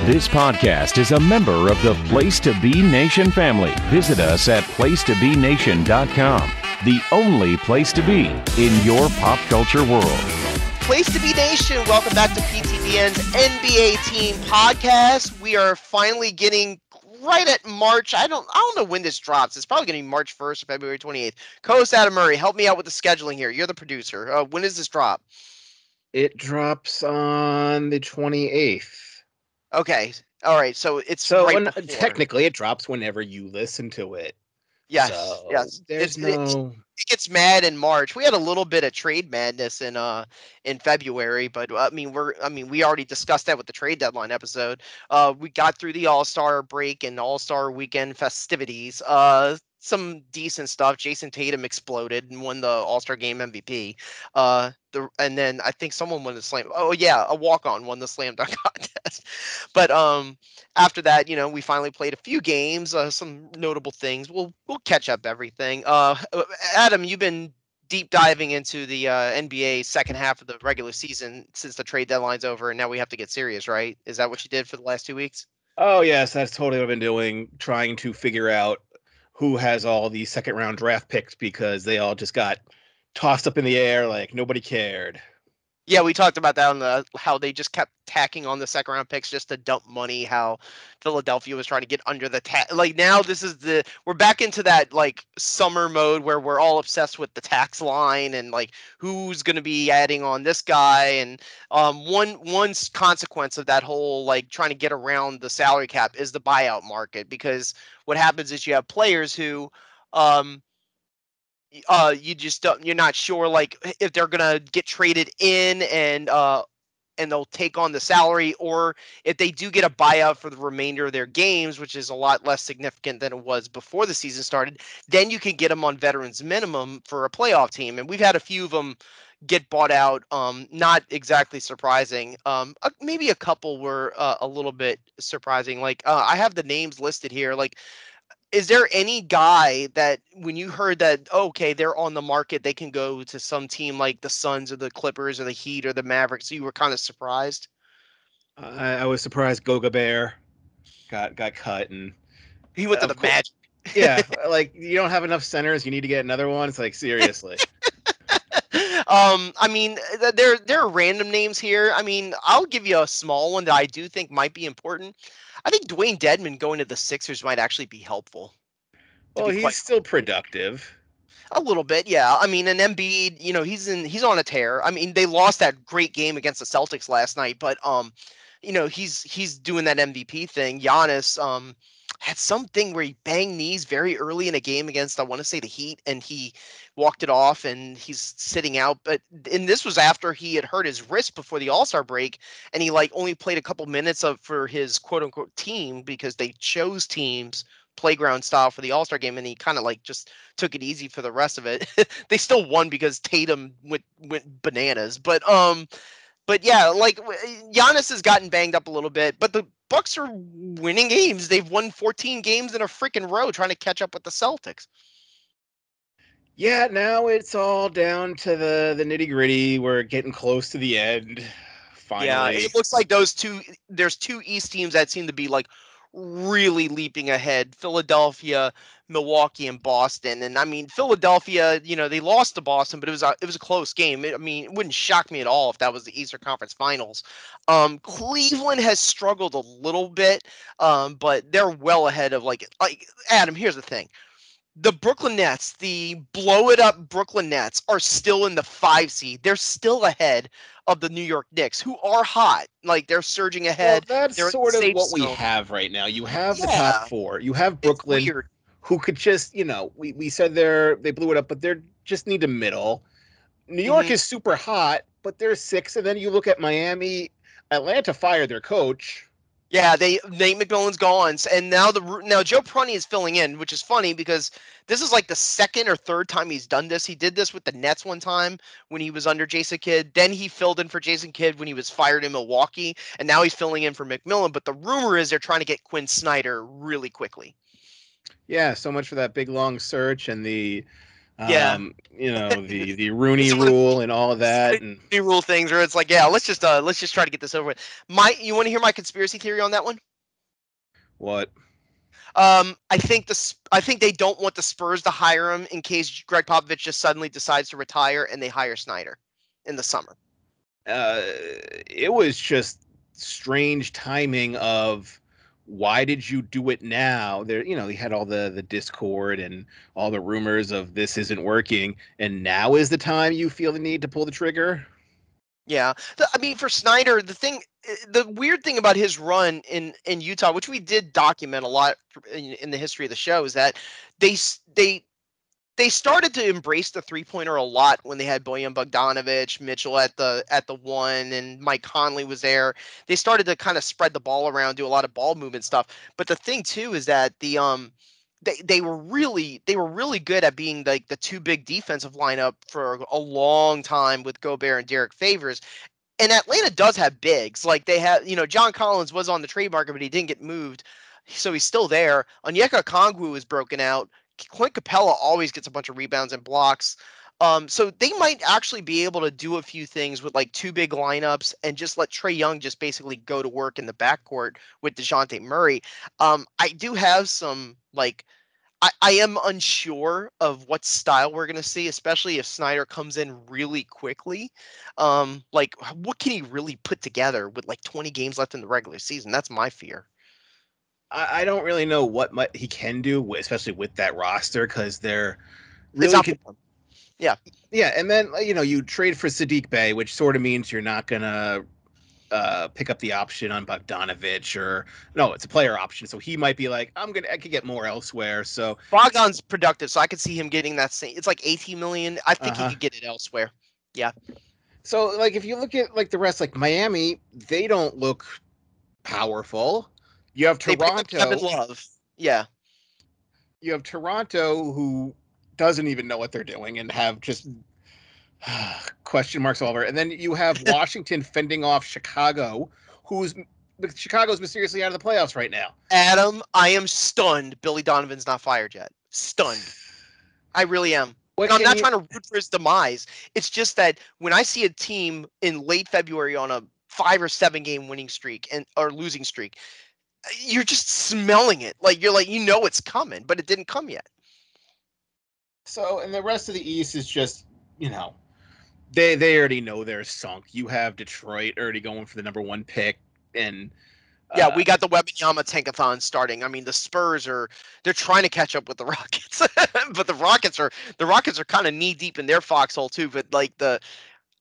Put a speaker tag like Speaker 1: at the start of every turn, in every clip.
Speaker 1: This podcast is a member of the Place to Be Nation family. Visit us at placetobenation.com, the only place to be in your pop culture world.
Speaker 2: Place to be nation. Welcome back to PTBN's NBA Team Podcast. We are finally getting right at March. I don't I don't know when this drops. It's probably going to be March 1st or February 28th. Co-host Adam Murray, help me out with the scheduling here. You're the producer. Uh, when does this drop?
Speaker 3: It drops on the 28th.
Speaker 2: Okay. All right. So it's
Speaker 3: So
Speaker 2: right
Speaker 3: when, technically, it drops whenever you listen to it.
Speaker 2: Yes.
Speaker 3: So
Speaker 2: yes.
Speaker 3: There's
Speaker 2: It's- it-
Speaker 3: no.
Speaker 2: it gets mad in March. We had a little bit of trade madness in uh in February, but uh, I mean we're I mean we already discussed that with the trade deadline episode. Uh we got through the All-Star break and All-Star weekend festivities. Uh some decent stuff. Jayson Tatum exploded and won the All-Star game MVP. Uh the and then I think someone won the slam. Oh yeah, a walk-on won the slam dunk contest. But um after that, you know, we finally played a few games, uh, some notable things. We'll we'll catch up everything. Uh, Adam, you've been deep diving into the uh, NBA second half of the regular season since the trade deadline's over, and now we have to get serious, right? Is that what you did for the last two weeks?
Speaker 3: Oh, yes. That's totally what I've been doing, trying to figure out who has all the second round draft picks because they all just got tossed up in the air like nobody cared.
Speaker 2: Yeah, we talked about that on the how they just kept tacking on the second round picks just to dump money. How Philadelphia was trying to get under the tax. Like now, this is the we're back into that like summer mode where we're all obsessed with the tax line and like who's going to be adding on this guy. And um, one one consequence of that whole like trying to get around the salary cap is the buyout market because what happens is you have players who um uh you just don't you're not sure like if they're gonna get traded in and uh and they'll take on the salary or if they do get a buyout for the remainder of their games which is a lot less significant than it was before the season started then you can get them on veterans minimum for a playoff team and we've had a few of them get bought out um not exactly surprising um uh, maybe a couple were uh, a little bit surprising like uh, i have the names listed here like is there any guy that when you heard that okay they're on the market they can go to some team like the Suns or the Clippers or the Heat or the Mavericks you were kind of surprised
Speaker 3: I, I was surprised Goga Bear got got cut and
Speaker 2: he went to the
Speaker 3: course.
Speaker 2: Magic
Speaker 3: yeah, like you don't have enough centers, you need to get another one. It's like seriously.
Speaker 2: Um I mean there there are random names here I mean I'll give you a small one that I do think might be important I think Dewayne Dedmon going to the Sixers might actually be helpful
Speaker 3: well,
Speaker 2: be
Speaker 3: he's
Speaker 2: quite
Speaker 3: still productive.
Speaker 2: A little bit, yeah. I mean, an Embiid, you know, he's in he's on a tear. I mean, they lost that great game against the Celtics last night, but um, you know, he's he's doing that MVP thing. Giannis um had something where he banged knees very early in a game against I want to say the Heat, and he walked it off, and he's sitting out. But and this was after he had hurt his wrist before the All Star break, and he like only played a couple minutes of for his quote unquote team because they chose teams playground style for the All Star game, and he kind of like just took it easy for the rest of it. they still won because Tatum went went bananas, but um, but yeah, like Giannis has gotten banged up a little bit, but the Bucks are winning games. They've won 14 games in a freaking row, trying to catch up with the Celtics.
Speaker 3: Yeah, now it's all down to the the nitty gritty. We're getting close to the end. Finally,
Speaker 2: Yeah, it looks like those two. There's two East teams that seem to be like really leaping ahead: Philadelphia, Milwaukee, and Boston. And I mean, Philadelphia, you know, they lost to Boston, but it was a it was a close game. It- I mean, it wouldn't shock me at all if that was the Eastern Conference Finals. Um, Cleveland has struggled a little bit, um, but they're well ahead of like like Adam. Here's the thing. The Brooklyn Nets, the blow it up Brooklyn Nets, are still in the five seed. They're still ahead of the New York Knicks, who are hot. Like they're surging
Speaker 3: well,
Speaker 2: ahead.
Speaker 3: that's
Speaker 2: they're
Speaker 3: sort of what we have right now. You have the top four. You have Brooklyn, who could just, you know, we, we said they're they blew it up, but they're just need a middle. New York
Speaker 2: Mhm.
Speaker 3: is super hot, but they're six. And then you look at Miami, Atlanta fired their coach.
Speaker 2: Yeah, they Nate McMillan's gone, and now the now Joe Prunty is filling in, which is funny because this is like the second or third time he's done this. He did this with the Nets one time when he was under Jason Kidd. Then he filled in for Jason Kidd when he was fired in Milwaukee, and now he's filling in for McMillan. But the rumor is they're trying to get Quin Snyder really quickly.
Speaker 3: Yeah, so much for that big long search and the
Speaker 2: Yeah.
Speaker 3: Um, you know the the Rooney
Speaker 2: It's one of-
Speaker 3: rule and all of that, and
Speaker 2: rule things where it's like, yeah, let's just uh let's just try to get this over with. My you want to hear my conspiracy theory on that one?
Speaker 3: what?
Speaker 2: Um, I think the I think they don't want the Spurs to hire him in case Gregg Popovich just suddenly decides to retire and they hire Snyder in the summer.
Speaker 3: Uh, it was just strange timing of why did you do it now? There, you know, he had all the the discord and all the rumors of this isn't working, and now is the time you feel the need to pull the trigger.
Speaker 2: Yeah, the, I mean for Snyder, the thing, eh, the weird thing about his run in in Utah, which we did document a lot in, in the history of the show, is that they they they started to embrace the three pointer a lot when they had Bojan Bogdanovic, Mitchell at the at the one, and Mike Conley was there. They started to kind of spread the ball around, do a lot of ball movement stuff. But the thing too is that the um they, they were really they were really good at being like the two big defensive lineup for a long time with Gobert and Derrick Favors. And Atlanta does have bigs. Like they have, you know, John Collins was on the trade market, but he didn't get moved. So he's still there. Onyeka Okongwu is broken out. Clint Capela always gets a bunch of rebounds and blocks. Um, so they might actually be able to do a few things with like two big lineups and just let Trae Young just basically go to work in the backcourt with Dejounte Murray. Um, I do have some like I, I am unsure of what style we're gonna see, especially if Snyder comes in really quickly. Um, like what can he really put together with like 20 games left in the regular season? That's my fear.
Speaker 3: I, I don't really know what mu- he can do, especially with that roster, because they're really
Speaker 2: to.
Speaker 3: Yeah, and then you know you trade for Saddiq Bey, which sort of means you're not gonna uh, pick up the option on Bogdanovic or no, it's a player option, so he might be like, I'm gonna I could get more elsewhere. So
Speaker 2: Bogdan's productive, so I could see him getting that same. It's like 18 million. I think
Speaker 3: Uh-huh.
Speaker 2: he could get it elsewhere. Yeah.
Speaker 3: So like if you look at like the rest, like Miami, they don't look powerful. You have
Speaker 2: They picked up
Speaker 3: Toronto.
Speaker 2: Love. Yeah.
Speaker 3: you have Toronto who doesn't even know what they're doing and have just question marks all over. And then you have Washington fending off Chicago, who's Chicago's mysteriously out of the playoffs right now.
Speaker 2: Adam, I am stunned. Billy Donovan's not fired yet. Stunned. I really am.
Speaker 3: What
Speaker 2: I'm not
Speaker 3: you-
Speaker 2: trying to root for his demise. It's just that when I see a team in late February on a five or seven game winning streak and or losing streak, you're just smelling it. Like you're like you know it's coming, but it didn't come yet.
Speaker 3: So, and the rest of the East is just, you know, they they already know they're sunk. You have Detroit already going for the number one pick, and
Speaker 2: Yeah,
Speaker 3: uh,
Speaker 2: we got the Wembanyama Tankathon starting. I mean, the Spurs are they're trying to catch up with the Rockets, but the Rockets are the Rockets are kind of knee deep in their foxhole too. But like the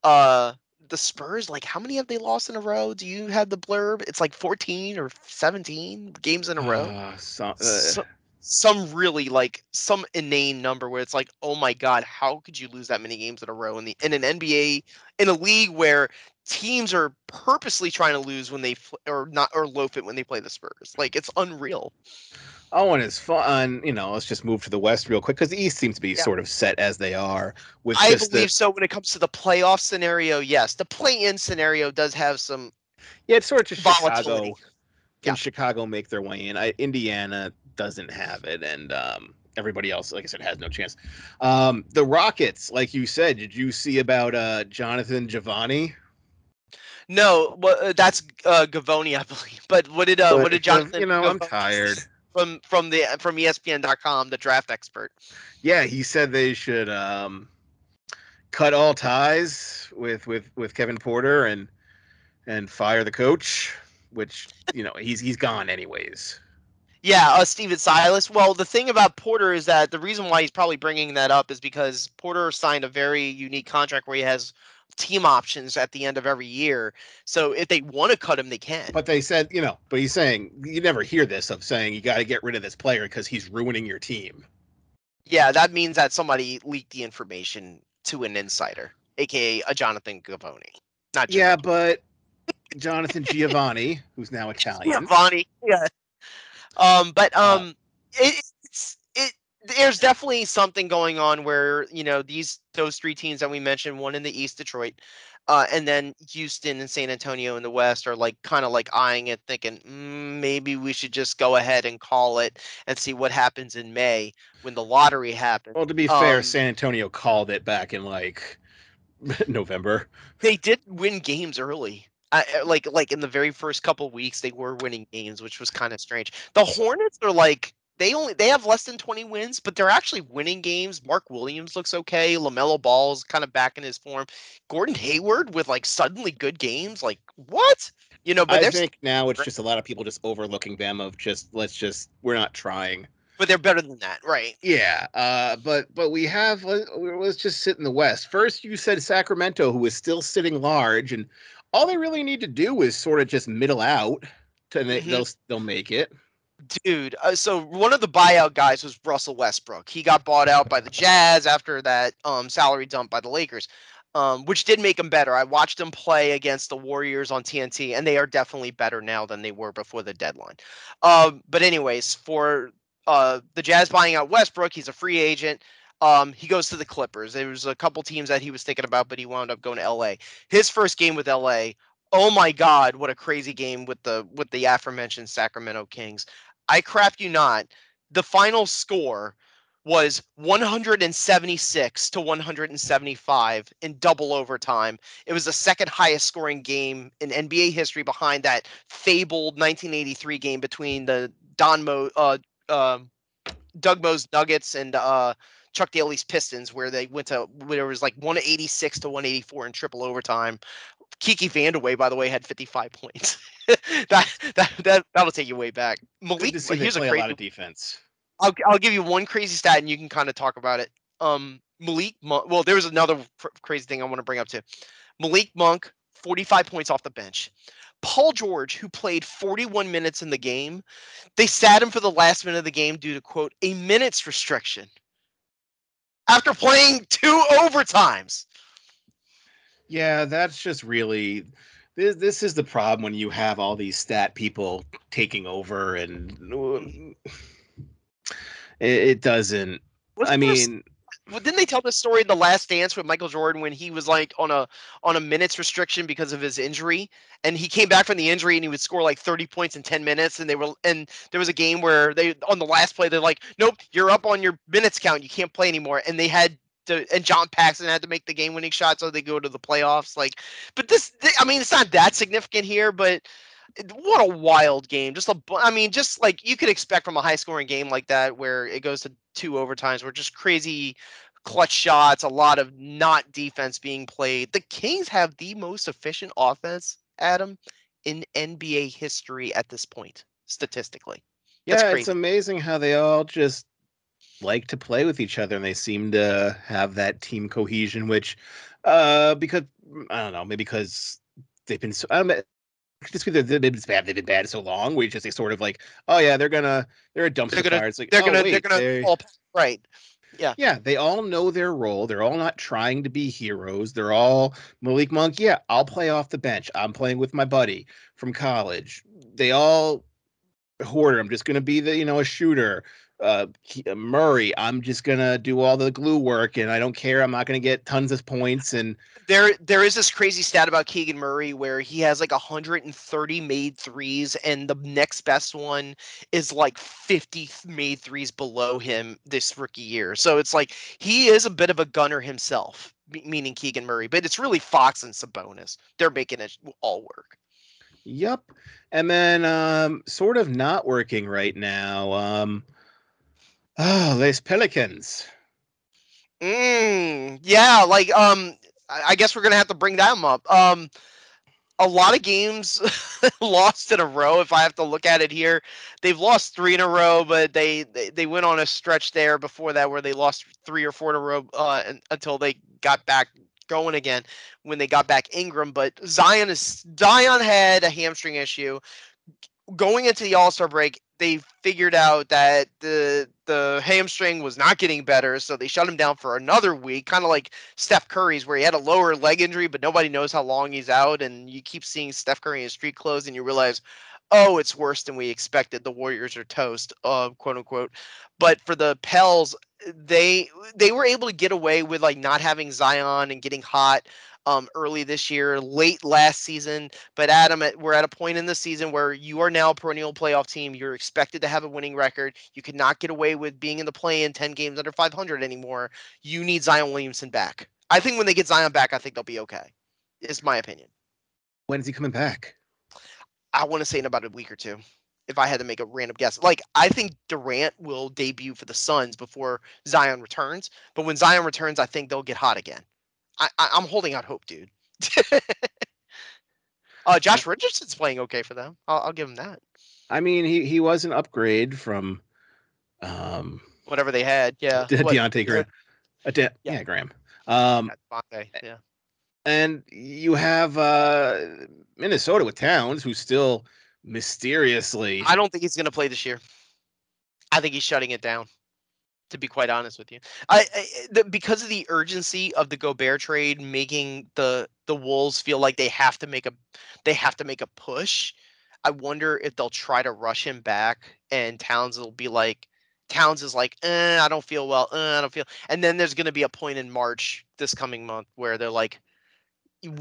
Speaker 2: uh the Spurs, like how many have they lost in a row? Do you have the blurb? It's like 14 or 17 games in a row.
Speaker 3: uh, so- uh,
Speaker 2: So- some really like some inane number where it's like, oh my god, how could you lose that many games in a row in the in an NBA in a league where teams are purposely trying to lose when they fl- or not or loaf it when they play the Spurs. Like it's unreal.
Speaker 3: Owen is fun. You know, let's just move to the West real quick because the East seems to be
Speaker 2: Yeah.
Speaker 3: sort of set as they are. With
Speaker 2: I believe
Speaker 3: the,
Speaker 2: so when it comes to the playoff scenario. Yes, the play-in scenario does have some
Speaker 3: yeah, it's sort of just Chicago.
Speaker 2: volatility.
Speaker 3: Can
Speaker 2: Yeah.
Speaker 3: Chicago make their way in? I, Indiana doesn't have it, and um, everybody else, like I said, has no chance. Um, the Rockets, like you said, did you see about uh, Jonathan Giovanni?
Speaker 2: No, well, uh, that's uh, Givony, I believe. But what did uh, what did Jonathan?
Speaker 3: You know, I'm tired.
Speaker 2: From from the from ESPN.com, the draft expert.
Speaker 3: Yeah, he said they should um, cut all ties with with with Kevin Porter and and fire the coach, which you know he's he's gone anyways.
Speaker 2: Yeah, uh, Stephen Silas. Well, the thing about Porter is that the reason why he's probably bringing that up is because Porter signed a very unique contract where he has team options at the end of every year. So if they want to cut him, they can.
Speaker 3: But they said, you know, but he's saying you never hear this of saying you got to get rid of this player because he's ruining your team.
Speaker 2: yeah, that means that somebody leaked the information to an insider, aka a Jonathan Givony. Not
Speaker 3: Yeah, but Jonathan Giovanni, who's now Italian,
Speaker 2: Giovanni. Yeah. Um, but um, it, it's it. There's definitely something going on where you know these those three teams that we mentioned, one in the East, Detroit, Uh, and then Houston and San Antonio in the West are like kind of like eyeing it, thinking mm, maybe we should just go ahead and call it and see what happens in May when the lottery happens.
Speaker 3: Well, to be fair,
Speaker 2: Um,
Speaker 3: San Antonio called it back in like November.
Speaker 2: They did win games early. I, like like in the very first couple weeks, they were winning games, which was kind of strange. The Hornets are like they only they have less than 20 wins, but they're actually winning games. Mark Williams looks okay. LaMelo Ball's kind of back in his form. Gordon Hayward with like suddenly good games. Like what? You know, but
Speaker 3: I think now it's just a lot of people just overlooking them of just let's just we're not trying.
Speaker 2: but they're better than that, right?
Speaker 3: Yeah, uh, but but we have let- let's just sit in the West. First, you said Sacramento, who is still sitting large, and all they really need to do is sort of just middle out, and they,
Speaker 2: Mhm.
Speaker 3: they'll they'll make it.
Speaker 2: Dude, uh, so one of the buyout guys was Russell Westbrook. He got bought out by the Jazz after that um, salary dump by the Lakers, um, which did make him better. I watched him play against the Warriors on TNT, and they are definitely better now than they were before the deadline. Um, but anyways, for uh, the Jazz buying out Westbrook, he's a free agent. Um, he goes to the Clippers. There was a couple teams that he was thinking about, but he wound up going to LA. His first game with LA, oh my God, what a crazy game with the with the aforementioned Sacramento Kings. I crap you not. The final score was 176 to 175 in double overtime. It was the second highest scoring game in NBA history behind that fabled 1983 game between the Don Mo, uh, um Doug Moe's Nuggets and uh, Chuck Daly's Pistons, where they went to where it was like 186 to 184 in triple overtime. Kiki Vandeweghe, by the way, had 55 points. that that that that'll take you way back. Malik,
Speaker 3: to see they
Speaker 2: here's a
Speaker 3: play a lot of defense.
Speaker 2: I'll I'll give you one crazy stat, and you can kind of talk about it. Um, Malik, Monk, well, there was another cr- crazy thing I want to bring up too. Malik Monk, 45 points off the bench. Paul George, who played 41 minutes in the game, they sat him for the last minute of the game due to quote a minutes restriction. After playing two overtimes.
Speaker 3: Yeah, that's just really this. This is the problem when you have all these stat people taking over, and it, it doesn't. I
Speaker 2: Wasn't there
Speaker 3: mean,
Speaker 2: well, didn't they tell this story in the Last Dance with Michael Jordan when he was like on a on a minutes restriction because of his injury, and he came back from the injury and he would score like thirty points in ten minutes, and they were and there was a game where they on the last play they're like, nope, you're up on your minutes count, you can't play anymore, and they had. To, and John Paxson had to make the game-winning shot, so they go to the playoffs. Like, but this, th- I mean, it's not that significant here, but what a wild game! Just a i mean, just like you could expect from a high-scoring game like that, where it goes to two overtimes, where just crazy clutch shots, a lot of not defense being played. The Kings have the most efficient offense, Adam, in NBA history at this point, statistically. That's
Speaker 3: yeah, it's amazing how they all just like to play with each other, and they seem to have that team cohesion. Which, uh, because I don't know, maybe because they've been so. Um, just because they've been bad, they've been bad so long. We just they sort of like, oh yeah, they're gonna they're a dumpster
Speaker 2: gonna-
Speaker 3: fire. It's like
Speaker 2: They're
Speaker 3: oh,
Speaker 2: gonna, they're gonna,
Speaker 3: they-
Speaker 2: all, right?
Speaker 3: yeah, they all know their role. They're all not trying to be heroes. They're all Malik Monk. Yeah, I'll play off the bench. I'm playing with my buddy from college. They all Huerter. I'm just gonna be the you know a shooter. Uh, uh, Murray. I'm just gonna do all the glue work, and I don't care. I'm not gonna get tons of points. And
Speaker 2: There, there is this crazy stat about Keegan Murray where he has like 130 made threes, and the next best one is like 50 made threes below him this rookie year. So it's like he is a bit of a gunner himself, meaning Keegan Murray. But it's really Fox and Sabonis. They're making it all work.
Speaker 3: Yep. And then um sort of not working right now. Um oh, these Pelicans.
Speaker 2: Mm, yeah, like um, I guess we're gonna have to bring them up. Um, a lot of games lost in a row. If I have to look at it here, they've lost three in a row, but they they, they went on a stretch there before that where they lost three or four in a row uh, un- until they got back going again when they got back Ingram. But Zion is Zion had a hamstring issue going into the All Star break, they figured out that the the hamstring was not getting better, so they shut him down for another week, kind of like Steph Curry's, where he had a lower leg injury, but nobody knows how long he's out, and you keep seeing Steph Curry in street clothes, and you realize, oh, it's worse than we expected. The Warriors are toast, uh, quote unquote. But for the Pels, they they were able to get away with like not having Zion and getting hot um, early this year, late last season. But Adam, we're at a point in the season where you are now a perennial playoff team. You're expected to have a winning record. You cannot get away with being in the play in 10 games under 500 anymore. You need Zion Williamson back. I think when they get Zion back, I think they'll be okay. Is my opinion.
Speaker 3: When is he coming back?
Speaker 2: I want to say in about a week or two. If I had to make a random guess, like I think Durant will debut for the Suns before Zion returns. But when Zion returns, I think they'll get hot again. I, I'm holding out hope, dude. uh, Josh Richardson's playing okay for them. I'll, I'll give him that.
Speaker 3: I mean, he he was an upgrade from um
Speaker 2: Whatever they had, yeah.
Speaker 3: De- Devonte Graham. Uh, De-
Speaker 2: Yeah.
Speaker 3: yeah. Graham. Um,
Speaker 2: yeah.
Speaker 3: and you have uh Minnesota with Towns, who's still mysteriously.
Speaker 2: I don't think he's going to play this year. I think he's shutting it down. To be quite honest with you, I, I the, because of the urgency of the Gobert trade, making the the Wolves feel like they have to make a they have to make a push. I wonder if they'll try to rush him back, and Towns will be like, Towns is like, eh, I don't feel well, eh, I don't feel, and then there's going to be a point in March this coming month where they're like,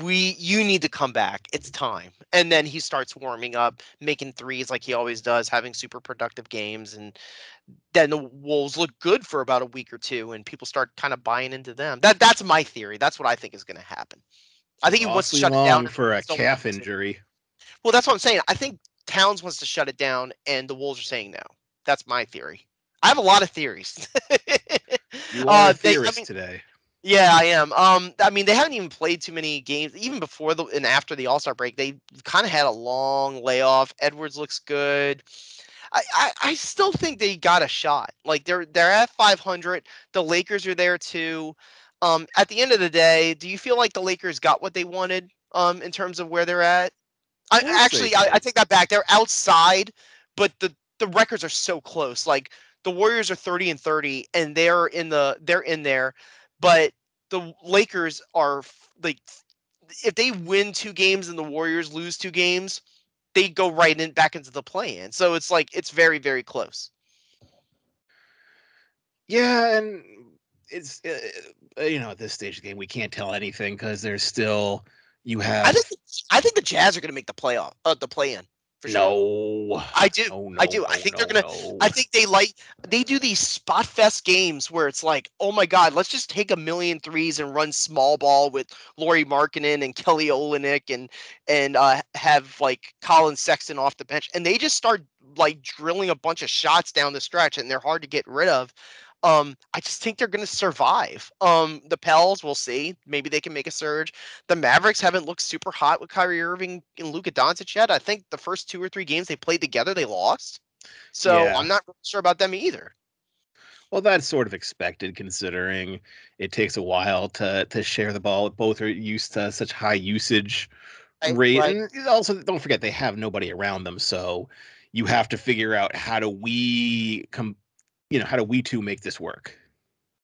Speaker 2: we you need to come back. It's time. And then he starts warming up making threes like he always does having super productive games and then the wolves look good for about a week or two and people start kind of buying into them. That that's my theory. That's what i think is going to happen. I think he wants to shut it down
Speaker 3: for a calf injury.
Speaker 2: well that's what i'm saying. I think towns wants to shut it down and the wolves are saying no. That's my theory. I have a lot of theories.
Speaker 3: You
Speaker 2: Uh,
Speaker 3: are a
Speaker 2: they- I
Speaker 3: theorist
Speaker 2: mean-
Speaker 3: today.
Speaker 2: Yeah, I am. Um, I mean, they haven't even played too many games, even before the and after the All Star break. They kind of had a long layoff. Edwards looks good. I, I I still think they got a shot. Like they're they're at 500. The Lakers are there too. Um, at the end of the day, do you feel like the Lakers got what they wanted? Um, in terms of where they're at. I
Speaker 3: Of course they
Speaker 2: actually I, I take that back. They're outside, but the the records are so close. Like the Warriors are 30 and 30, and they're in the they're in there but the Lakers are like if they win two games and the Warriors lose two games, they go right in back into the play-in. So it's like it's very very close.
Speaker 3: Yeah, and it's uh, uh, you know at this stage of the game we can't tell anything because there's still you have
Speaker 2: I think I think the Jazz are going to make the playoff uh, the play-in for sure.
Speaker 3: no.
Speaker 2: I do.
Speaker 3: No, no,
Speaker 2: I do. I
Speaker 3: no,
Speaker 2: think they're gonna-. I think they like they do these spot fest games where it's like, oh my god, let's just take a million threes and run small ball with Lauri Markkanen and Kelly Olynyk and and uh, have like Collin Sexton off the bench, and they just start like drilling a bunch of shots down the stretch, and they're hard to get rid of. Um, I just think they're going to survive. Um, the Pels, we'll see. Maybe they can make a surge. The Mavericks haven't looked super hot with Kyrie Irving and Luka Doncic yet. I think the first two or three games they played together, they lost. So
Speaker 3: Yeah.
Speaker 2: I'm not really sure about them either.
Speaker 3: Well, that's sort of expected considering it takes a while to to share the ball. Both are used to such high usage
Speaker 2: Right,
Speaker 3: rate,
Speaker 2: right.
Speaker 3: and also don't forget they have nobody around them, so you have to figure out how do we come, you know, how do we two make this work?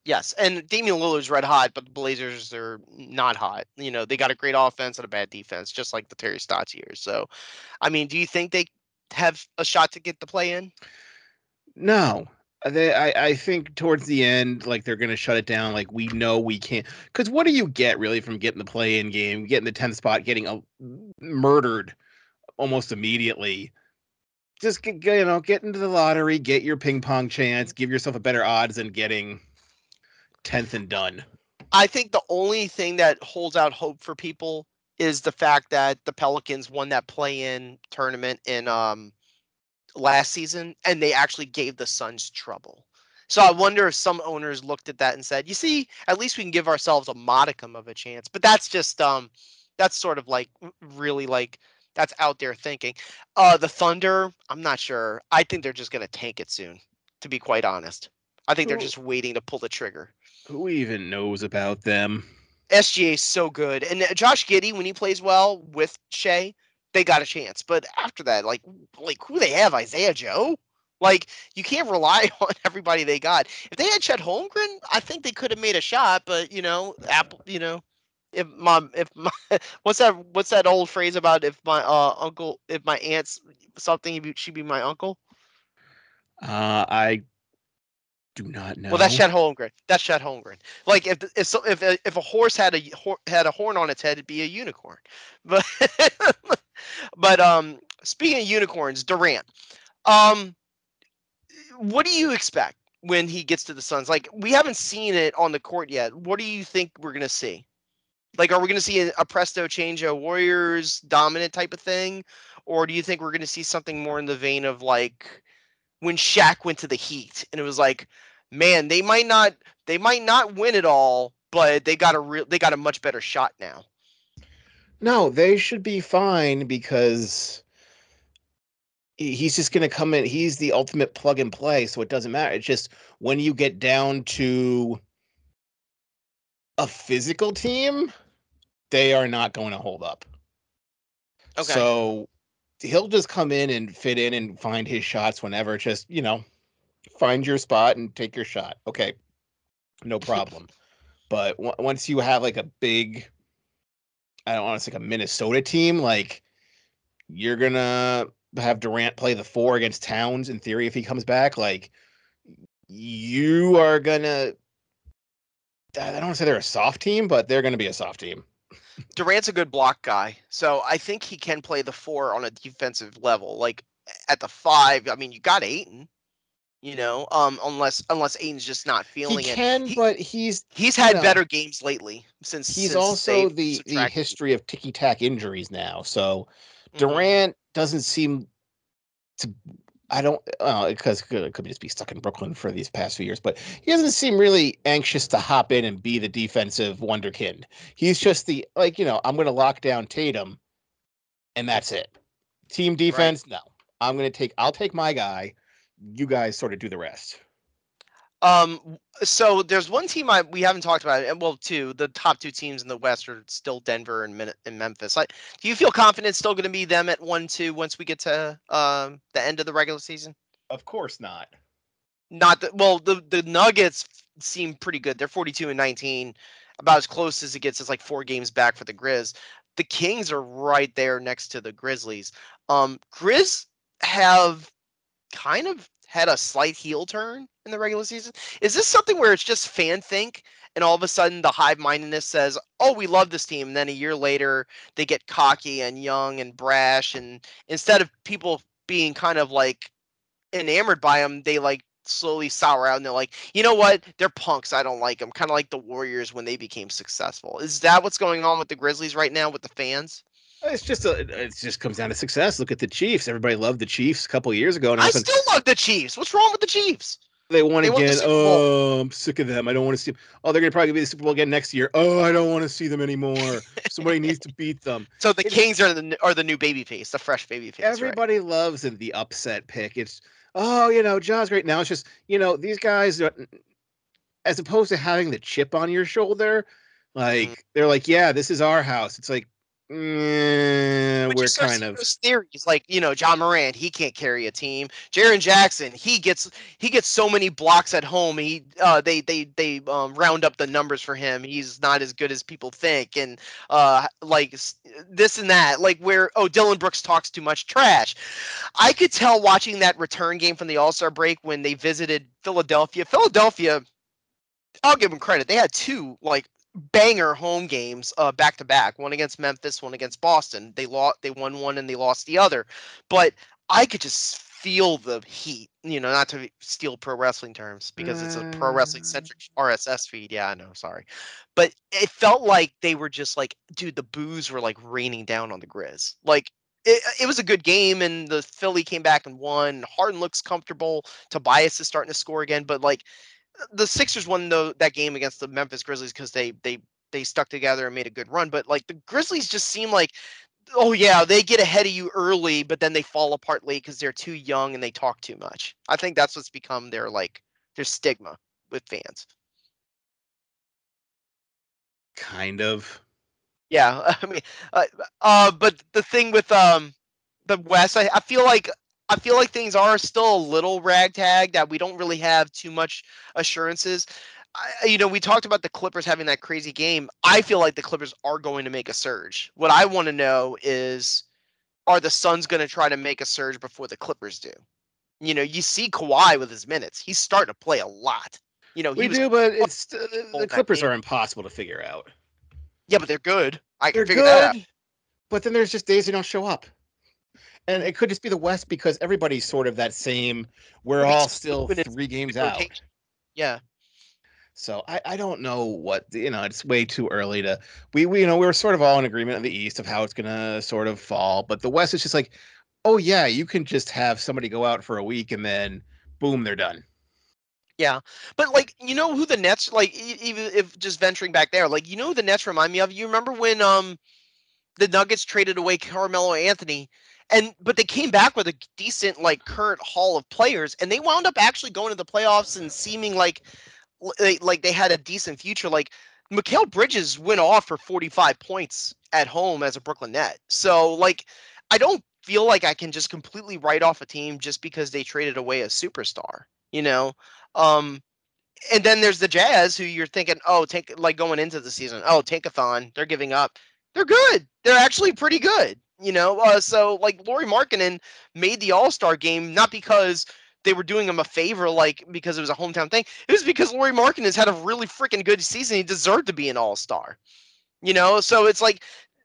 Speaker 2: Yes, and Damian Lillard's red hot, but the Blazers are not hot. You know, they got a great offense and a bad defense, just like the Terry Stotts years. So, I mean, do you think they have a shot to get the play in?
Speaker 3: No. uh, They, I, I think towards the end, like they're gonna shut it down. Like we know we can't, because what do you get really from getting the play-in game, getting the 10th spot, getting a, murdered almost immediately? Just get, you know, get into the lottery, get your ping pong chance, give yourself a better odds than getting 10th and done.
Speaker 2: I think the only thing that holds out hope for people is the fact that the Pelicans won that play-in tournament in um last season and they actually gave the Suns trouble. So I wonder if some owners looked at that and said, "You see, at least we can give ourselves a modicum of a chance." But that's just um that's sort of like really like that's out there thinking. Uh the Thunder, I'm not sure. I think they're just going to tank it soon, to be quite honest. I think they're just waiting to pull the trigger.
Speaker 3: Who even knows about them?
Speaker 2: SGA is so good, and uh, Josh Giddey when he plays well with Shai, they got a chance. But after that, like like who they have, Isaiah Joe, like you can't rely on everybody they got. If they had Chet Holmgren, I think they could have made a shot. But you know, Apple, you know, if my if my what's that what's that old phrase about if my uh uncle if my aunt's something she'd be my uncle.
Speaker 3: Uh, I do not know.
Speaker 2: Well, that's Chet Holmgren. That's Chet Holmgren. Like if if so- if a, if a horse had a had a horn on its head, it'd be a unicorn. But but um, speaking of unicorns, Durant. Um, what do you expect when he gets to the Suns? Like we haven't seen it on the court yet. What do you think we're gonna see? Like, are we gonna see a, a presto change, a Warriors dominant type of thing, or do you think we're gonna see something more in the vein of like when Shaq went to the Heat and it was like, man, they might not they might not win it all, but they got a real they got a much better shot now.
Speaker 3: No, they should be fine because he's just going to come in. He's the ultimate plug and play, so it doesn't matter. It's just when you get down to a physical team, they are not going to hold up.
Speaker 2: Okay.
Speaker 3: So he'll just come in and fit in and find his shots whenever. Just, you know, find your spot and take your shot. Okay. No problem. but w- once you have like a big, I don't want to say like a Minnesota team, like you're going to have Durant play the four against Towns in theory if he comes back. Like you are going to, I don't want to say they're a soft team, but they're going to be a soft team.
Speaker 2: Durant's a good block guy, so I think he can play the four on a defensive level. Like at the five, I mean, you got Ayton, you know, um, unless unless Ayton's just not feeling
Speaker 3: He
Speaker 2: it.
Speaker 3: can,
Speaker 2: He-
Speaker 3: but he's
Speaker 2: He's had
Speaker 3: know,
Speaker 2: better games lately since
Speaker 3: he's
Speaker 2: since
Speaker 3: also the the history of ticky tack injuries now. So
Speaker 2: Mhm.
Speaker 3: Durant doesn't seem to. I don't because it could just be stuck in Brooklyn for these past few years, but he doesn't seem really anxious to hop in and be the defensive wonderkind. He's just the like you know I'm going to lock down Tatum, and that's it. Team defense, no. I'm going to take. I'll take my guy. You guys sort of do the rest.
Speaker 2: Um, so there's one team I we haven't talked about, and well, two. The top two teams in the West are still Denver and, Min- and Memphis. Like, do you feel confident it's still going to be them at one two once we get to um the end of the regular season?
Speaker 3: Of course not.
Speaker 2: Not that well, the the Nuggets seem pretty good. They're 42 and 19, about as close as it gets. It's like four games back for the Grizz. The Kings are right there next to the Grizzlies. Um, Grizz have kind of had a slight heel turn in the regular season. Is this something where it's just fan think and all of a sudden the hive mindedness says, "Oh, we love this team," and then a year later they get cocky and young and brash, and instead of people being kind of like enamored by them, they like slowly sour out and they're like, you know what? They're punks. I don't like them. Kind of like the Warriors when they became successful. Is that what's going on with the Grizzlies right now with the fans?
Speaker 3: Uh, it's just a. It just comes down to success. Look at the Chiefs. Everybody loved the Chiefs a couple years ago, and
Speaker 2: I
Speaker 3: of a sudden
Speaker 2: still love the Chiefs. What's wrong with the Chiefs?
Speaker 3: They won
Speaker 2: they the
Speaker 3: again.
Speaker 2: Bowl.
Speaker 3: Oh, I'm sick of them. I don't want to see. Them. Oh, they're gonna probably be the Super Bowl again next year. Oh, I don't want to see them anymore. Somebody needs to beat them.
Speaker 2: So the Kings are the are the new baby face, the fresh baby face. right?
Speaker 3: Everybody loves the- the upset pick. It's oh, you know, John's great. Now it's just you know these guys, as opposed to having the chip on your shoulder, like
Speaker 2: Mhm.
Speaker 3: they're like, yeah, this is our house. It's like, mm, we're kind of
Speaker 2: theories like you know Ja Morant he can't carry a team. Jaren Jackson he gets he gets so many blocks at home he uh they they they um, round up the numbers for him. He's not as good as people think and uh like this and that like where oh Dillon Brooks talks too much trash. I could tell watching that return game from the All-Star break when they visited Philadelphia Philadelphia I'll give them credit they had two like banger home games uh back to back one against memphis one against boston. They lost they won one and they lost the other. But i could just feel the heat you know not to steal pro wrestling terms because it's a pro wrestling centric rss feed. Yeah i know sorry. But it felt like they were just like dude the boos were like raining down on the grizz. Like it, it was a good game and the philly came back and won. Harden looks comfortable. Tobias is starting to score again but like the Sixers won the, that game against the Memphis Grizzlies because they they they stuck together and made a good run. But like the Grizzlies just seem like, oh yeah, they get ahead of you early, but then they fall apart late because they're too young and they talk too much. I think that's what's become their like their stigma with fans.
Speaker 3: kind of.
Speaker 2: Yeah, I mean, uh, uh, but the thing with um the West, I, I feel like I feel like things are still a little ragtag that we don't really have too much assurances. I, you know, we talked about the Clippers having that crazy game. I feel like the Clippers are going to make a surge. What I want to know is, are the Suns going to try to make a surge before the Clippers do? You know, you see Kawhi with his minutes. He's starting to play a lot. You know, he
Speaker 3: We do, but it's uh, the Clippers are impossible to figure out.
Speaker 2: yeah, but they're good. I can
Speaker 3: They're
Speaker 2: figure that out.
Speaker 3: but then there's just days they don't show up. And it could just be the West because everybody's sort of that same. We're
Speaker 2: It's
Speaker 3: all still three games out.
Speaker 2: Yeah.
Speaker 3: So I, I don't know what you know. It's way too early to we we you know we were sort of all in agreement in the East of how it's gonna sort of fall, but the West is just like, oh yeah, you can just have somebody go out for a week and then boom, they're done.
Speaker 2: Yeah, but like, you know who the Nets like? Even if just venturing back there, like, you know who the Nets remind me of. You remember when um the Nuggets traded away Carmelo Anthony, and but they came back with a decent like current haul of players, and they wound up actually going to the playoffs and seeming like they like they had a decent future. Like Mikal Bridges went off for 45 points at home as a Brooklyn Net. So like, I don't feel like I can just completely write off a team just because they traded away a superstar. You know. Um, and then there's the Jazz, who you're thinking, oh, take like going into the season, oh, tankathon, they're giving up. They're good. They're actually pretty good. You know, uh, so like Lauri Markkanen made the All Star game not because they were doing him a favor, like because it was a hometown thing. It was because Lauri Markkanen's had a really freaking good season. He deserved to be an All Star. You know, so it's like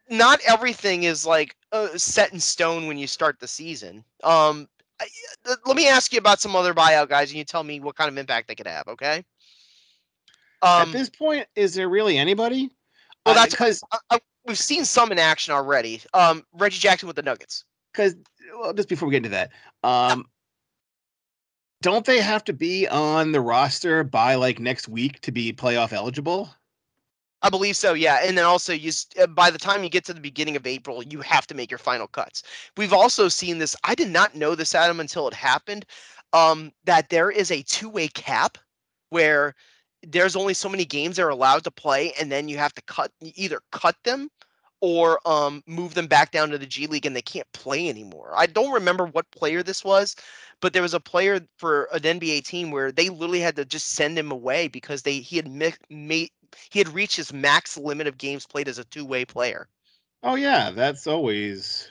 Speaker 2: not everything is like uh, set in stone when you start the season. Um, I- uh, let me ask you about some other buyout guys, and you tell me what kind of impact they could have. Okay.
Speaker 3: At
Speaker 2: Um,
Speaker 3: this point, is there really anybody?
Speaker 2: well, that's
Speaker 3: because
Speaker 2: I, I, we've seen some in action already. Um, Reggie Jackson with the Nuggets.
Speaker 3: because well, just before we get into that, um, don't they have to be on the roster by like next week to be playoff eligible?
Speaker 2: I believe so, yeah. And then also, you uh, by the time you get to the beginning of April, you have to make your final cuts. We've also seen this. I did not know this, Adam, until it happened. Um, that there is a two-way cap where there's only so many games they're allowed to play, and then you have to cut either cut them or um, move them back down to the G League, and they can't play anymore. I don't remember what player this was, but there was a player for an NBA team where they literally had to just send him away because they he had mi- made he had reached his max limit of games played as a two-way player.
Speaker 3: Oh yeah, that's always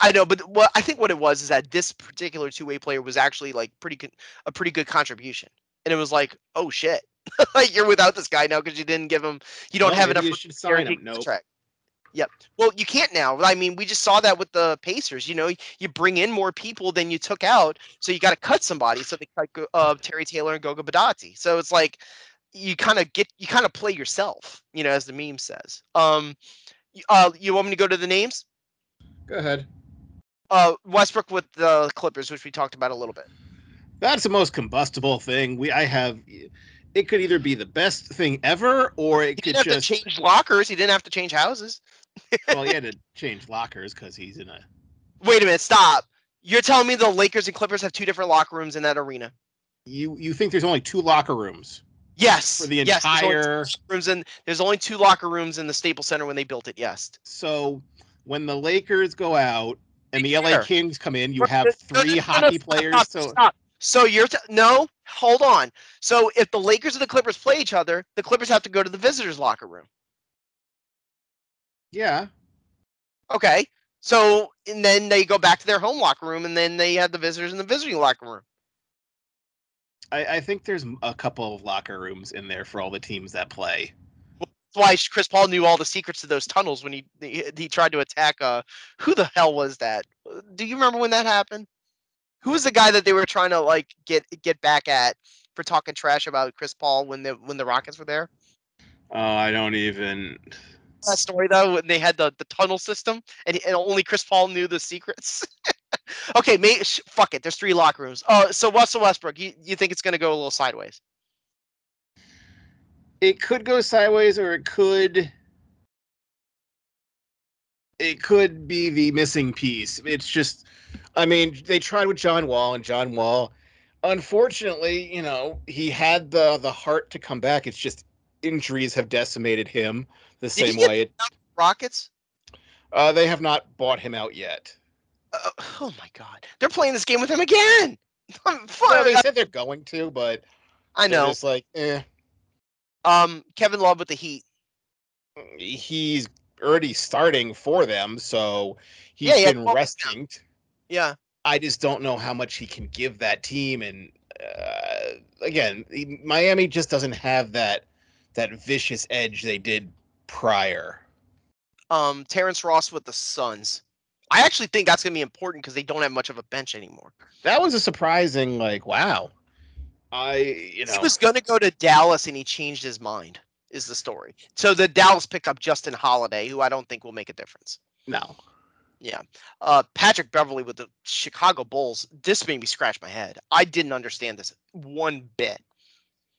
Speaker 2: I know, but what I think what it was is that this particular two-way player was actually like pretty good, a pretty good contribution, and it was like, oh shit, like you're without this guy now because you didn't give him, you don't have enough.
Speaker 3: You should sign him. Nope.
Speaker 2: Yep. Well, you can't now. I mean, we just saw that with the Pacers. You know, you bring in more people than you took out, so you got to cut somebody. So they cut uh, Terry Taylor and Goga Bitadze. So it's like you kind of get you kind of play yourself. You know, as the meme says. Um, uh, you want me to go to the names?
Speaker 3: Go ahead.
Speaker 2: Uh, Westbrook with the Clippers, which we talked about a little bit.
Speaker 3: That's the most combustible thing. We I have. It could either be the best thing ever, or it
Speaker 2: He
Speaker 3: could
Speaker 2: didn't have
Speaker 3: just
Speaker 2: to change lockers. He didn't have to change houses.
Speaker 3: well, he had to change lockers because he's in a.
Speaker 2: Wait a minute. Stop. You're telling me the Lakers and Clippers have two different locker rooms in that arena?
Speaker 3: You you think there's only two locker rooms
Speaker 2: Yes.
Speaker 3: for the
Speaker 2: yes, there's only two
Speaker 3: entire?
Speaker 2: rooms in there's only two locker rooms in the Staples Center when they built it. Yes.
Speaker 3: So when the Lakers go out and the LA Kings come in, you have
Speaker 2: no, no,
Speaker 3: three
Speaker 2: no, no,
Speaker 3: hockey players.
Speaker 2: stop,
Speaker 3: So
Speaker 2: stop. So you're t- no, hold on. So if the Lakers and the Clippers play each other, the Clippers have to go to the visitors' locker room.
Speaker 3: yeah,
Speaker 2: Okay. So and then they go back to their home locker room, and then they have the visitors in the visiting locker room.
Speaker 3: I, I think there's a couple of locker rooms in there for all the teams that play.
Speaker 2: That's why Chris Paul knew all the secrets to those tunnels when he he, he tried to attack. Uh, who the hell was that? Do you remember when that happened? Who was the guy that they were trying to like get get back at for talking trash about Chris Paul when the when the Rockets were there?
Speaker 3: Oh, I don't even.
Speaker 2: that story though when they had the, the tunnel system and, and only Chris Paul knew the secrets. okay, may, sh- fuck it. There's three locker rooms. Uh, so Russell Westbrook, you, you think it's gonna go a little sideways?
Speaker 3: It could go sideways, or it could. It could be the missing piece. It's just, I mean, they tried with John Wall, and John Wall, unfortunately, you know, he had the the heart to come back. It's just injuries have decimated him the
Speaker 2: Did
Speaker 3: same
Speaker 2: get
Speaker 3: way. It,
Speaker 2: Rockets?
Speaker 3: uh, they have not bought him out yet.
Speaker 2: Uh, oh my God, they're playing this game with him again. Fuck,
Speaker 3: Well, they said they're going to, but
Speaker 2: I know.
Speaker 3: it's like, eh.
Speaker 2: Um, Kevin Love with the Heat.
Speaker 3: He's already starting for them, so he's
Speaker 2: Yeah, yeah,
Speaker 3: been
Speaker 2: well,
Speaker 3: resting.
Speaker 2: Yeah.
Speaker 3: I just don't know how much he can give that team. And uh, again, Miami just doesn't have that that vicious edge they did prior.
Speaker 2: Um, Terrence Ross with the Suns. I actually think that's going to be important because they don't have much of a bench anymore.
Speaker 3: That was a surprising, like, wow. I, you know,
Speaker 2: he was going to go to Dallas and he changed his mind. Is the story. So the Dallas picked up Justin Holiday, who I don't think will make a difference.
Speaker 3: No.
Speaker 2: Yeah. Uh, Patrick Beverley with the Chicago Bulls. This made me scratch my head. I didn't understand this one bit.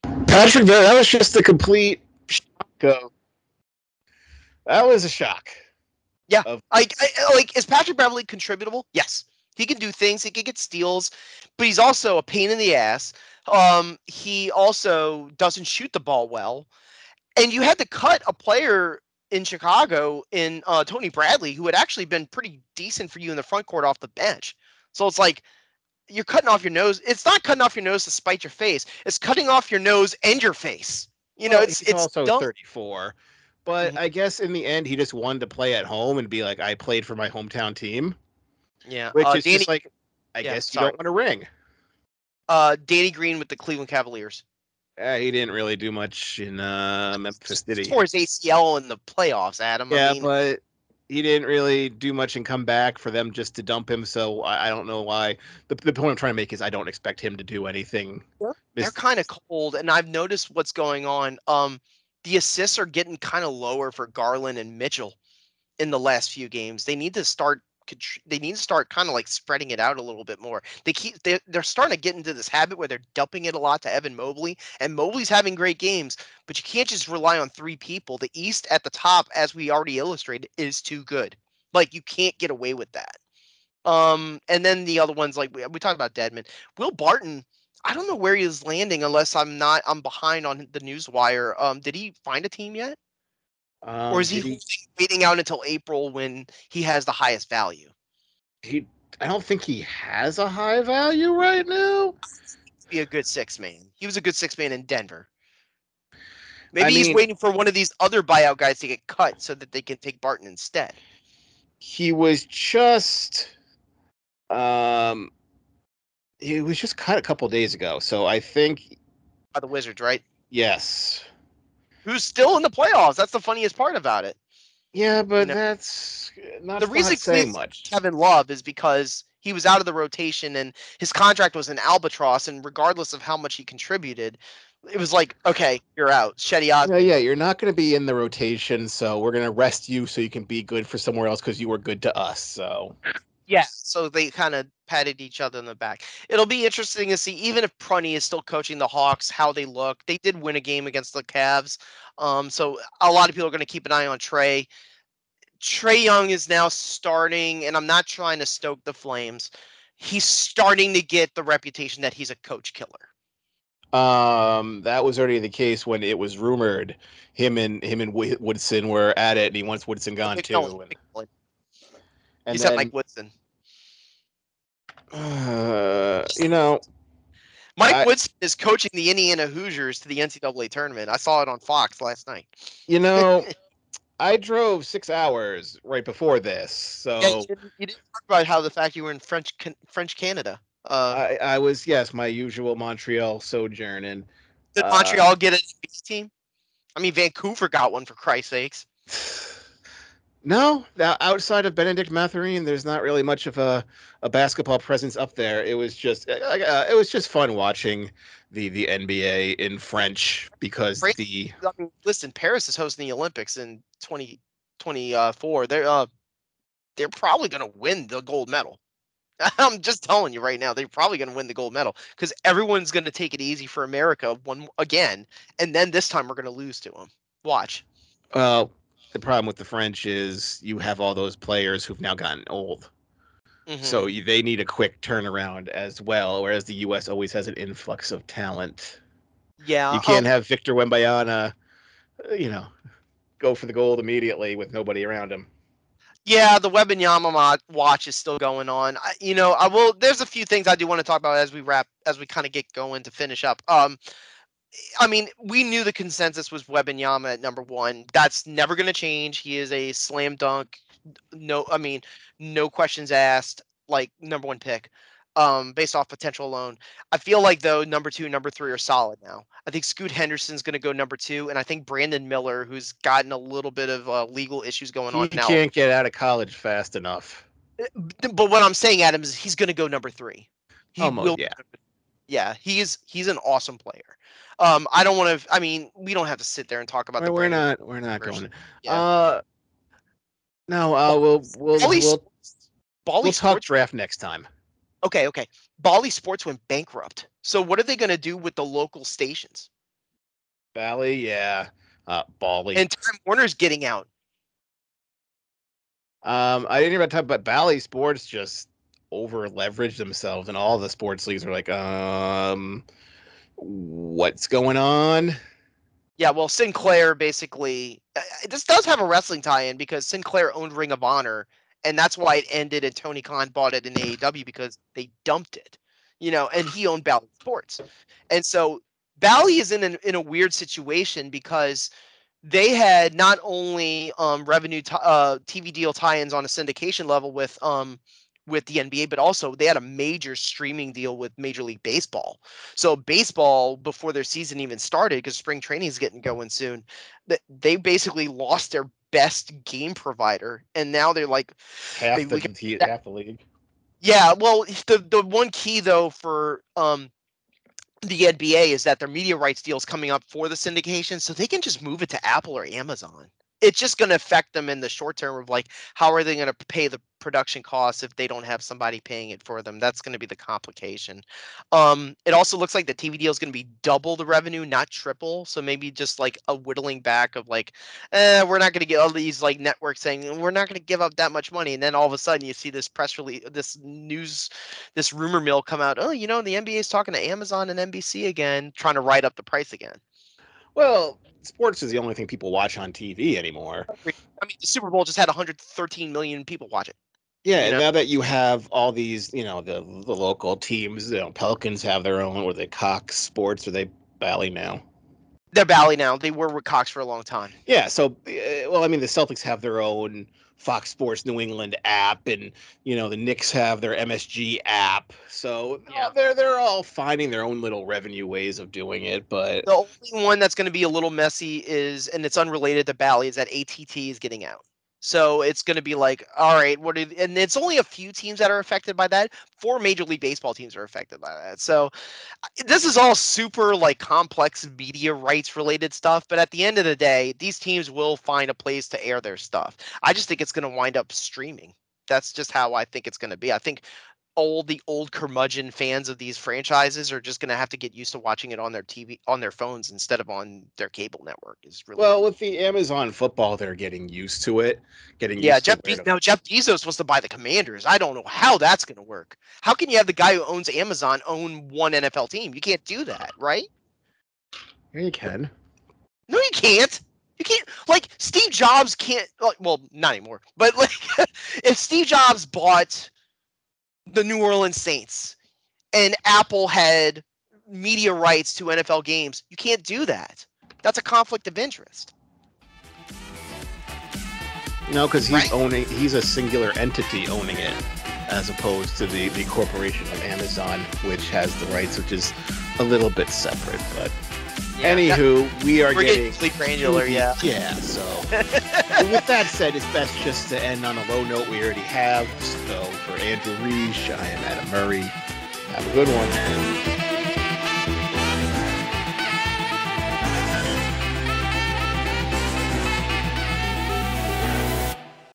Speaker 3: Patrick, Beverley, that was just a complete shock. That was a shock.
Speaker 2: Yeah. Of, like, I, like is Patrick Beverley contributable? Yes. He can do things. He can get steals, but he's also a pain in the ass. Um, he also doesn't shoot the ball well and you had to cut a player in Chicago in uh, Tony Bradley, who had actually been pretty decent for you in the front court off the bench. So it's like you're cutting off your nose. It's not cutting off your nose to spite your face. It's cutting off your nose and your face. You know,
Speaker 3: well,
Speaker 2: it's
Speaker 3: it's
Speaker 2: also
Speaker 3: dumb. 34. But mm-hmm. I guess in the end, he just wanted to play at home and be like, I played for my hometown team.
Speaker 2: Yeah,
Speaker 3: which uh, is Danny, just like, I yeah, guess sorry. you don't want to ring.
Speaker 2: Uh, Danny Green with the Cleveland Cavaliers.
Speaker 3: Uh, he didn't really do much in uh, Memphis, did he?
Speaker 2: For his ACL in the playoffs, Adam.
Speaker 3: Yeah,
Speaker 2: I mean,
Speaker 3: but he didn't really do much and come back for them just to dump him. So I, I don't know why. The, the point I'm trying to make is I don't expect him to do anything.
Speaker 2: They're, they're kind of cold, and I've noticed what's going on. Um, the assists are getting kind of lower for Garland and Mitchell in the last few games. They need to start they need to start kind of like spreading it out a little bit more. They keep they're, they're starting to get into this habit where they're dumping it a lot to Evan Mobley, and Mobley's having great games, but you can't just rely on three people. The East at the top, as we already illustrated, is too good. Like you can't get away with that. Um, and then the other ones like we, we talked about Dedmon, Will Barton. I don't know where he is landing unless I'm not I'm behind on the news wire. Um, did he find a team yet? Um, or is he, he waiting out until April when he has the highest value?
Speaker 3: He, I don't think he has a high value right now.
Speaker 2: Be a good six man. He was a good six man in Denver. Maybe I he's mean, waiting for one of these other buyout guys to get cut so that they can take Barton instead.
Speaker 3: He was just, um, he was just cut a couple days ago. So I think
Speaker 2: by the Wizards, right?
Speaker 3: Yes
Speaker 2: who's still in the playoffs. That's the funniest part about it.
Speaker 3: Yeah, but you know? that's not the reason saying much.
Speaker 2: Kevin Love is because he was out of the rotation and his contract was an albatross, and regardless of how much he contributed, it was like, okay, you're out. Cedi
Speaker 3: Yeah, yeah, you're not going to be in the rotation, so we're going to rest you so you can be good for somewhere else because you were good to us. So
Speaker 2: yeah, so they kind of patted each other in the back. It'll be interesting to see, even if Prunty is still coaching the Hawks, how they look. They did win a game against the Cavs, um, so a lot of people are going to keep an eye on Trae. Trae Young is now starting, and I'm not trying to stoke the flames. He's starting to get the reputation that he's a coach killer.
Speaker 3: Um, that was already the case when it was rumored him and him and Woodson were at it, and he wants Woodson gone too. And,
Speaker 2: and he said Mike Woodson.
Speaker 3: Uh, you know,
Speaker 2: Mike I, Woodson is coaching the Indiana Hoosiers to the NCAA tournament. I saw it on Fox last night.
Speaker 3: You know, I drove six hours right before this, so yeah, you,
Speaker 2: didn't, you, didn't, talk about how the fact you were in French French Canada.
Speaker 3: Uh, I, I, was yes, my usual Montreal sojourn, and
Speaker 2: did uh, Montreal get a team? I mean, Vancouver got one for Christ's sakes.
Speaker 3: No, outside of Benedict Mathurin, there's not really much of a, a basketball presence up there. It was just uh, uh it was just fun watching the the NBA in French because the
Speaker 2: I mean, listen, Paris is hosting the Olympics in 2024. they're uh they're probably going to win the gold medal. I'm just telling you right now, they're probably going to win the gold medal because everyone's going to take it easy for America one again, and then this time we're going to lose to them. Watch.
Speaker 3: Well, the problem with the French is you have all those players who've now gotten old. Mm-hmm. So they need a quick turnaround as well, whereas the U.S. always has an influx of talent.
Speaker 2: Yeah,
Speaker 3: you can't um, have Victor Wembanyama, uh, you know, go for the gold immediately with nobody around him.
Speaker 2: Yeah, the Wembanyama watch is still going on. I, you know, I will. There's a few things I do want to talk about as we wrap, as we kind of get going to finish up. Um, I mean, we knew the consensus was Wembanyama at number one. That's never going to change. He is a slam dunk. No, I mean, no questions asked. like number one pick, um, based off potential alone. I feel like though number two, number three are solid now. I think Scoot Henderson's going to go number two, and I think Brandon Miller, who's gotten a little bit of uh, legal issues going on
Speaker 3: He
Speaker 2: now.
Speaker 3: can't get out of college fast enough.
Speaker 2: But what I'm saying, Adam, is he's going to go number three. He
Speaker 3: Almost,
Speaker 2: will-
Speaker 3: yeah.
Speaker 2: Yeah, he's he's an awesome player. Um, I don't want to. I mean, we don't have to sit there and talk about
Speaker 3: We're,
Speaker 2: the.
Speaker 3: we're not. We're not
Speaker 2: version.
Speaker 3: going.
Speaker 2: Yeah.
Speaker 3: Uh, no. Uh, we'll we'll
Speaker 2: Bally
Speaker 3: we'll,
Speaker 2: Bally
Speaker 3: we'll talk
Speaker 2: Sports
Speaker 3: draft next time.
Speaker 2: Okay, okay. Bally Sports went bankrupt. So what are they going to do with the local stations?
Speaker 3: Valley, yeah. Uh, Bally.
Speaker 2: And Time Warner's getting out.
Speaker 3: Um, I didn't even talk about Bally Sports just over leveraged themselves, and all the sports leagues are like, um, what's going on?
Speaker 2: Yeah, well, Sinclair basically. uh, This does have a wrestling tie-in because Sinclair owned Ring of Honor, and that's why it ended. And Tony Khan bought it in AEW because they dumped it, you know. And he owned Bally Sports, and so Bally is in an, in a weird situation because they had not only um, revenue t- uh, TV deal tie-ins on a syndication level with um with the NBA, but also they had a major streaming deal with Major League Baseball. So baseball before their season even started, because spring training is getting going soon, that they basically lost their best game provider, and now they're like,
Speaker 3: Half
Speaker 2: They-
Speaker 3: the
Speaker 2: can- that-
Speaker 3: half the league.
Speaker 2: yeah. Well, the the one key though for um the NBA is that their media rights deal is coming up for the syndication, so they can just move it to Apple or Amazon. It's just going to affect them in the short term of like how are they going to pay the production costs if they don't have somebody paying it for them? That's going to be the complication. Um, it also looks like the TV deal is going to be double the revenue, not triple. So maybe just like a whittling back of like, eh, we're not going to get all these like networks saying we're not going to give up that much money, and then all of a sudden you see this press release, this news this rumor mill come out. Oh, you know, the NBA is talking to Amazon and NBC again, trying to write up the price again.
Speaker 3: Well, sports is the only thing people watch on TV anymore.
Speaker 2: I mean, the Super Bowl just had 113 million people watch it.
Speaker 3: Yeah, and
Speaker 2: know?
Speaker 3: now that you have all these, you know, the the local teams, you know, Pelicans have their own, or they Cox Sports, or they Bally now.
Speaker 2: They're Bally now. They were with Cox for a long time.
Speaker 3: Yeah, so uh, well, I mean, the Celtics have their own Fox Sports New England app, and you know, the Knicks have their MSG app. So
Speaker 2: Yeah.
Speaker 3: they're they're all finding their own little revenue ways of doing it. But
Speaker 2: The only one that's going to be a little messy is, and it's unrelated to Bally, is that ATT is getting out. So it's going to be like, all right, what are, and it's only a few teams that are affected by that. Four Major League Baseball teams are affected by that. So this is all super like complex media rights related stuff. But at the end of the day, these teams will find a place to air their stuff. I just think it's going to wind up streaming. That's just how I think it's going to be. I think all the old curmudgeon fans of these franchises are just going to have to get used to watching it on their TV on their phones instead of on their cable network. Is really
Speaker 3: well, with the Amazon football, they're getting used to it. Getting
Speaker 2: yeah.
Speaker 3: used
Speaker 2: Jeff
Speaker 3: to
Speaker 2: Be- now Jeff Bezos supposed to buy the Commanders. I don't know how that's going to work. How can you have the guy who owns Amazon own one NFL team? You can't do that, right?
Speaker 3: Yeah, you can.
Speaker 2: No, you can't. You can't. Like Steve Jobs can't. like, Well, not anymore. But like, if Steve Jobs bought the New Orleans Saints and Apple had media rights to NFL games, you can't do that. That's a conflict of interest.
Speaker 3: No, because he's
Speaker 2: Right.
Speaker 3: owning. He's a singular entity owning it, as opposed to the the corporation of Amazon, which has the rights, which is a little bit separate. But anywho, we are
Speaker 2: we're
Speaker 3: getting.
Speaker 2: getting granular. Yeah.
Speaker 3: Yeah. So, with that said, it's best just to end on a low note. We already have. So, for Andrew Reich, I am Adam Murray. Have a good one.